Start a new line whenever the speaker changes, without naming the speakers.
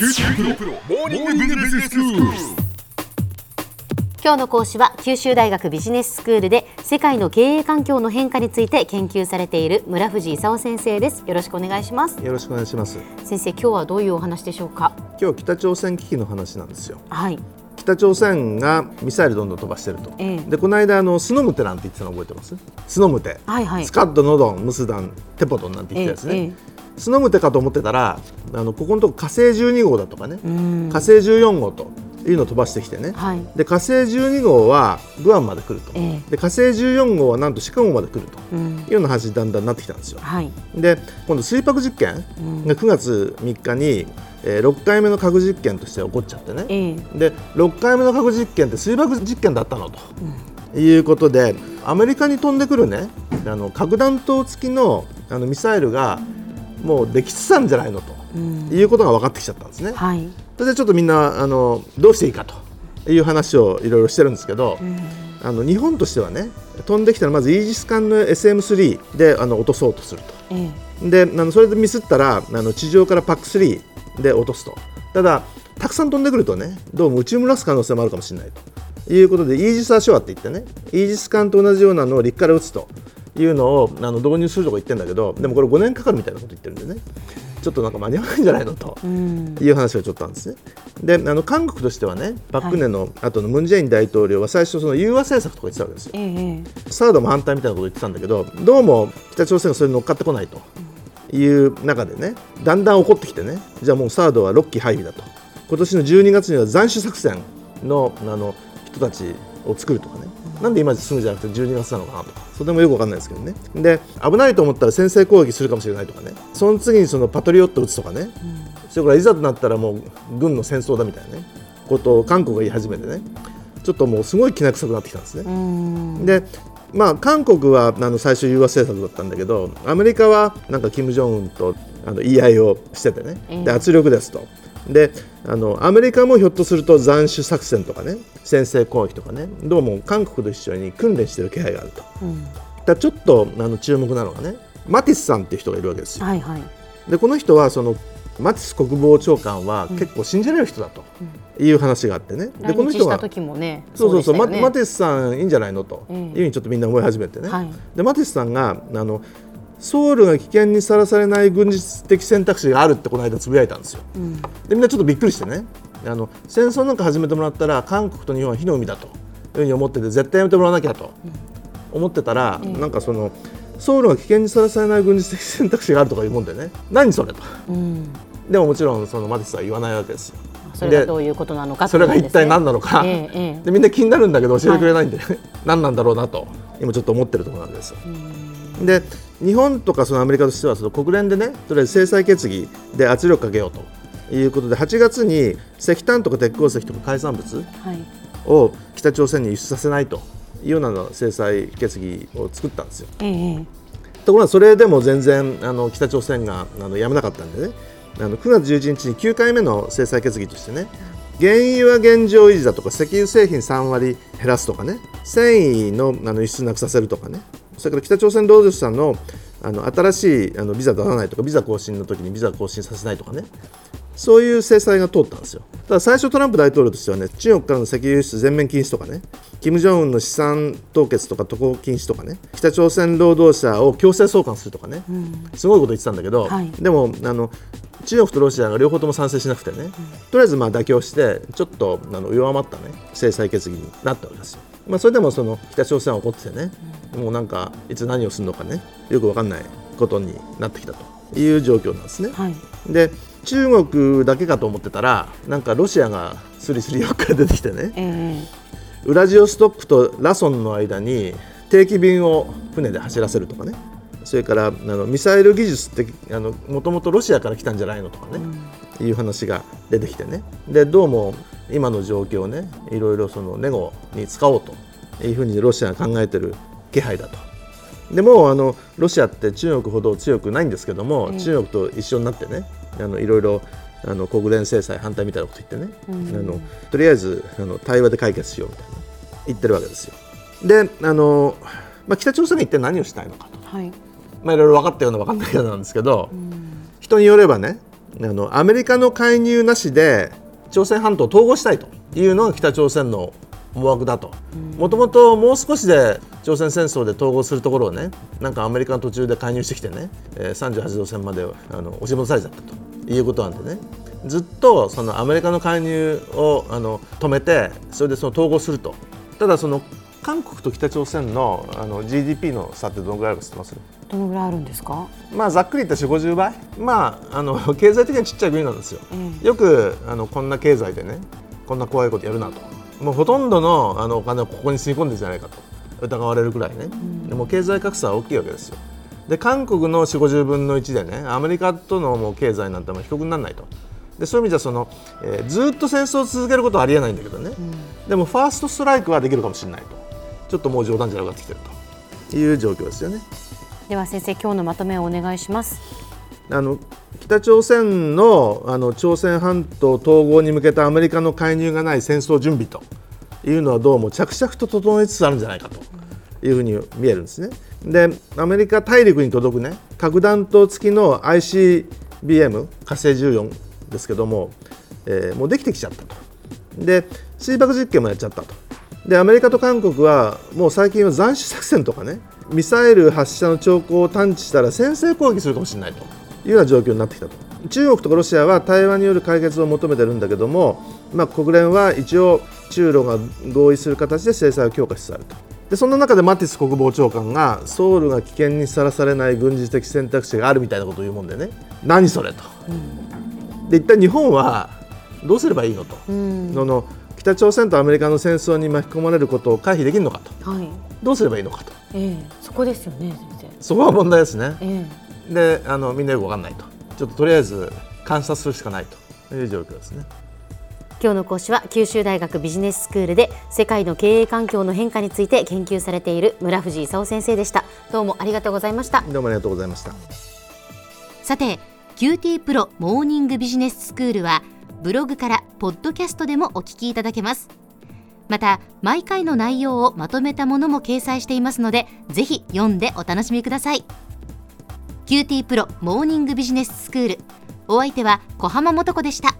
九州大学モーニングビジネススクール。
今日の講師は九州大学ビジネススクールで世界の経営環境の変化について研究されている村藤勲先生ですよろしくお願いします
よろしくお願いします。
先生今日はどういうお話でしょうか？
今日北朝鮮危機の話なんですよ。
はい
北朝鮮がミサイルどんどん飛ばしてると。
ええ
でこの間あのスノムテなんて言ってたの覚えてます？スノムテ。
はいはい
スカッドノドンムスダンテポトンなんて言ってたやつね。
ええ
スノムテかと思ってたらあのここのとこ火星12号だとかね、
うん。
火星14号というのを飛ばしてきてね。
はい。
で火星12号はグアムまで来ると。
え
で火星14号はなんとシカゴまで来ると。いうような話にだんだんなってきたんですよ。
はい。
で今度水爆実験が9月3日に、えー6回目の核実験として起こっちゃってね、
ええ。
で6回目の核実験って水爆実験だったのと、いうことでアメリカに飛んでくるねあの核弾頭付きのあのミサイルがもうできつつあるんじゃないのと、いうことが分かってきちゃったんですね。
はい。
それでちょっとみんなあのどうしていいかという話をいろいろしてるんですけど、あの日本としてはね飛んできたらまずイージス艦の SM3 であの落とそうとすると。
ええ。
であのそれでミスったらあの地上からパック3で落とすと。ただたくさん飛んでくるとねどうも宇宙漏らす可能性もあるかもしれないと。いうことでイージス・アショアって言ってねイージス艦と同じようなのを陸から撃つというのをあの導入するとか言ってるんだけどでもこれ5年かかるみたいなこと言ってるんでね。ちょっとなんか間に合わないんじゃないのと
うん。
いう話がちょっとあるんですね。であの韓国としてはねパク・クネの後のムン・ジェイン大統領は最初その融和政策とか言ってたわけですよ。
ええ
サードも反対みたいなことを言ってたんだけどどうも北朝鮮がそれに乗っかってこないという中でねだんだん怒ってきてねじゃあもうサードは6機配備だと。今年の12月には斬首作戦のあの人たちを作るとかねなんで今すぐじゃなくて12月なのかなとかそれでもよくわかんないですけどね。で危ないと思ったら先制攻撃するかもしれないとかね。その次にそのパトリオットを撃つとかね、それからいざとなったらもう軍の戦争だみたいなね。ことを韓国が言い始めてね。ちょっともうすごいきな臭くなってきたんですね。
うん。
でまあ、韓国はあの最初融和政策だったんだけどアメリカはなんか金正恩とあの言い合いをしててね。
ええ。
で圧力ですとであのアメリカもひょっとすると斬首作戦とかね先制攻撃とかねどうも韓国と一緒に訓練している気配があると。
うん。
だちょっとあの注目なのがねマティスさんっていう人がいるわけですよ。
はいはい。
でこの人はそのマティス国防長官は結構信じられる人だという話があってね、で
来日した時もね
そうそうそう、
ね。
マティスさんいいんじゃないのと
ええ。
いうふうにちょっとみんな思い始めてね、
はい。
でマティスさんがあのソウルが危険にさらされない軍事的選択肢があるってこの間つぶやいたんですよ。
うん。
でみんなちょっとびっくりしてね。あの戦争なんか始めてもらったら韓国と日本は火の海だと。いうふうに思ってて絶対やめてもらわなきゃと。思ってたら、なんかそのソウルが危険にさらされない軍事的選択肢があるとかいうもんでね。何それと。
うん。
でももちろんそのマティスは言わないわけですよ。
それがどういうことなのか
それが一体何なのか、
ええええ。
でみんな気になるんだけど教えてくれないんで、何なんだろうなと今ちょっと思ってるところなんですよ。で日本とかそのアメリカとしてはその国連でねとりあえず制裁決議で圧力かけようということで8月に石炭とか鉄鉱石とか海産物
はい。
を北朝鮮に輸出させないというようなの制裁決議を作ったんですよ。
ええ
ところがそれでも全然あの北朝鮮があのやめなかったんでね。あの9月11日に9回目の制裁決議としてね原油は現状維持だとか石油製品3割減らすとかね繊維のあの輸出なくさせるとかねそれから北朝鮮労働者のあの新しいあのビザ出さないとかビザ更新の時にビザ更新させないとかねそういう制裁が通ったんですよ。ただ最初トランプ大統領としてはね中国からの石油輸出全面禁止とかね金正恩の資産凍結とか渡航禁止とかね北朝鮮労働者を強制送還するとかね、すごいこと言ってたんだけど、
はい
でもあの中国とロシアが両方とも賛成しなくてね、とりあえずまあ妥協してちょっとあの弱まったね制裁決議になったわけですよ。まあ、それでもその北朝鮮は怒っててね、もうなんかいつ何をするのかねよく分かんないことになってきたという状況なんですね。
はい。
で中国だけかと思ってたらなんかロシアがスリスリ4日出てきてね
ええ。
ウラジオストックとラソンの間に定期便を船で走らせるとかねそれからあのミサイル技術ってもともとロシアから来たんじゃないのとかね、いう話が出てきてね。でどうも今の状況をねいろいろそのネゴに使おうというふうにロシアが考えてる気配だと。でもうあのロシアって中国ほど強くないんですけども、中国と一緒になってねあのいろいろあの国連制裁反対みたいなこと言ってね、あのとりあえずあの対話で解決しようみたいな言ってるわけですよ。であの、まあ、北朝鮮が一体何をしたいのかと、
はい。
まあ、いろいろ分かったような分かんないようなんですけど、人によればねあのアメリカの介入なしで朝鮮半島を統合したいというのが北朝鮮の思惑だと。もともともう少しで朝鮮戦争で統合するところをねなんかアメリカの途中で介入してきてね、えー、38度線まであの押し戻されちゃったと。いうことなんでね。ずっとそのアメリカの介入をあの止めてそれでその統合すると。ただその韓国と北朝鮮のあの GDP の差ってどのぐらいあるか知ってます？
どのぐらいあるんですか？
まあざっくり言ったら4 50倍。まああの経済的にはちっちゃい国なんですよ、うん、よくあのこんな経済でねこんな怖いことやるなともうほとんどのあのお金をここに吸い込んでるんじゃないかと。疑われるくらいね、うん、でも経済格差は大きいわけですよ。で韓国の4 5 0分の1でねアメリカとのもう経済なんてもう比較にならないと。でそういう意味ではその、えー、ずっと戦争を続けることはありえないんだけどね、うん、でもファーストストライクはできるかもしれないと。ちょっともう冗談じゃなくなってきてると。いう状況ですよね。
では先生今日のまとめをお願いします
あの北朝鮮のあの朝鮮半島統合に向けたアメリカの介入がない戦争準備というのはどうも着々と整いつつあるんじゃないかというふうに見えるんですね。でアメリカ大陸に届くね核弾頭付きの ICBM 火星14ですけども、えー、もうできてきちゃったと。で水爆実験もやっちゃったと。でアメリカと韓国はもう最近は斬首作戦とかねミサイル発射の兆候を探知したら先制攻撃するかもしれないというような状況になってきたと。中国とかロシアは対話による解決を求めてるんだけども、まあ、国連は一応中ロが合意する形で制裁を強化しつつあると。でそんな中でマティス国防長官がソウルが危険にさらされない軍事的選択肢があるみたいなことを言うもんでね。何それと、うん、で一体日本はどうすればいいのと、うん、のの北朝鮮とアメリカの戦争に巻き込まれることを回避できるのかと、はい、どうすればいいのかと、
ええ、そこですよね
そこは問題ですね、ええ、であのみんなよく分かんないと。ちょっととりあえず観察するしかないと。いう状況ですね。
今日の講師は九州大学ビジネススクールで世界の経営環境の変化について研究されている村藤勲先生でした。どうもありがとうございました。
どうもありがとうございました。
さて QT プロモーニングビジネススクールはブログからポッドキャストでもお聞きいただけます。また毎回の内容をまとめたものも掲載していますのでぜひ読んでお楽しみください QT プロモーニングビジネススクール。お相手は小浜もとこでした。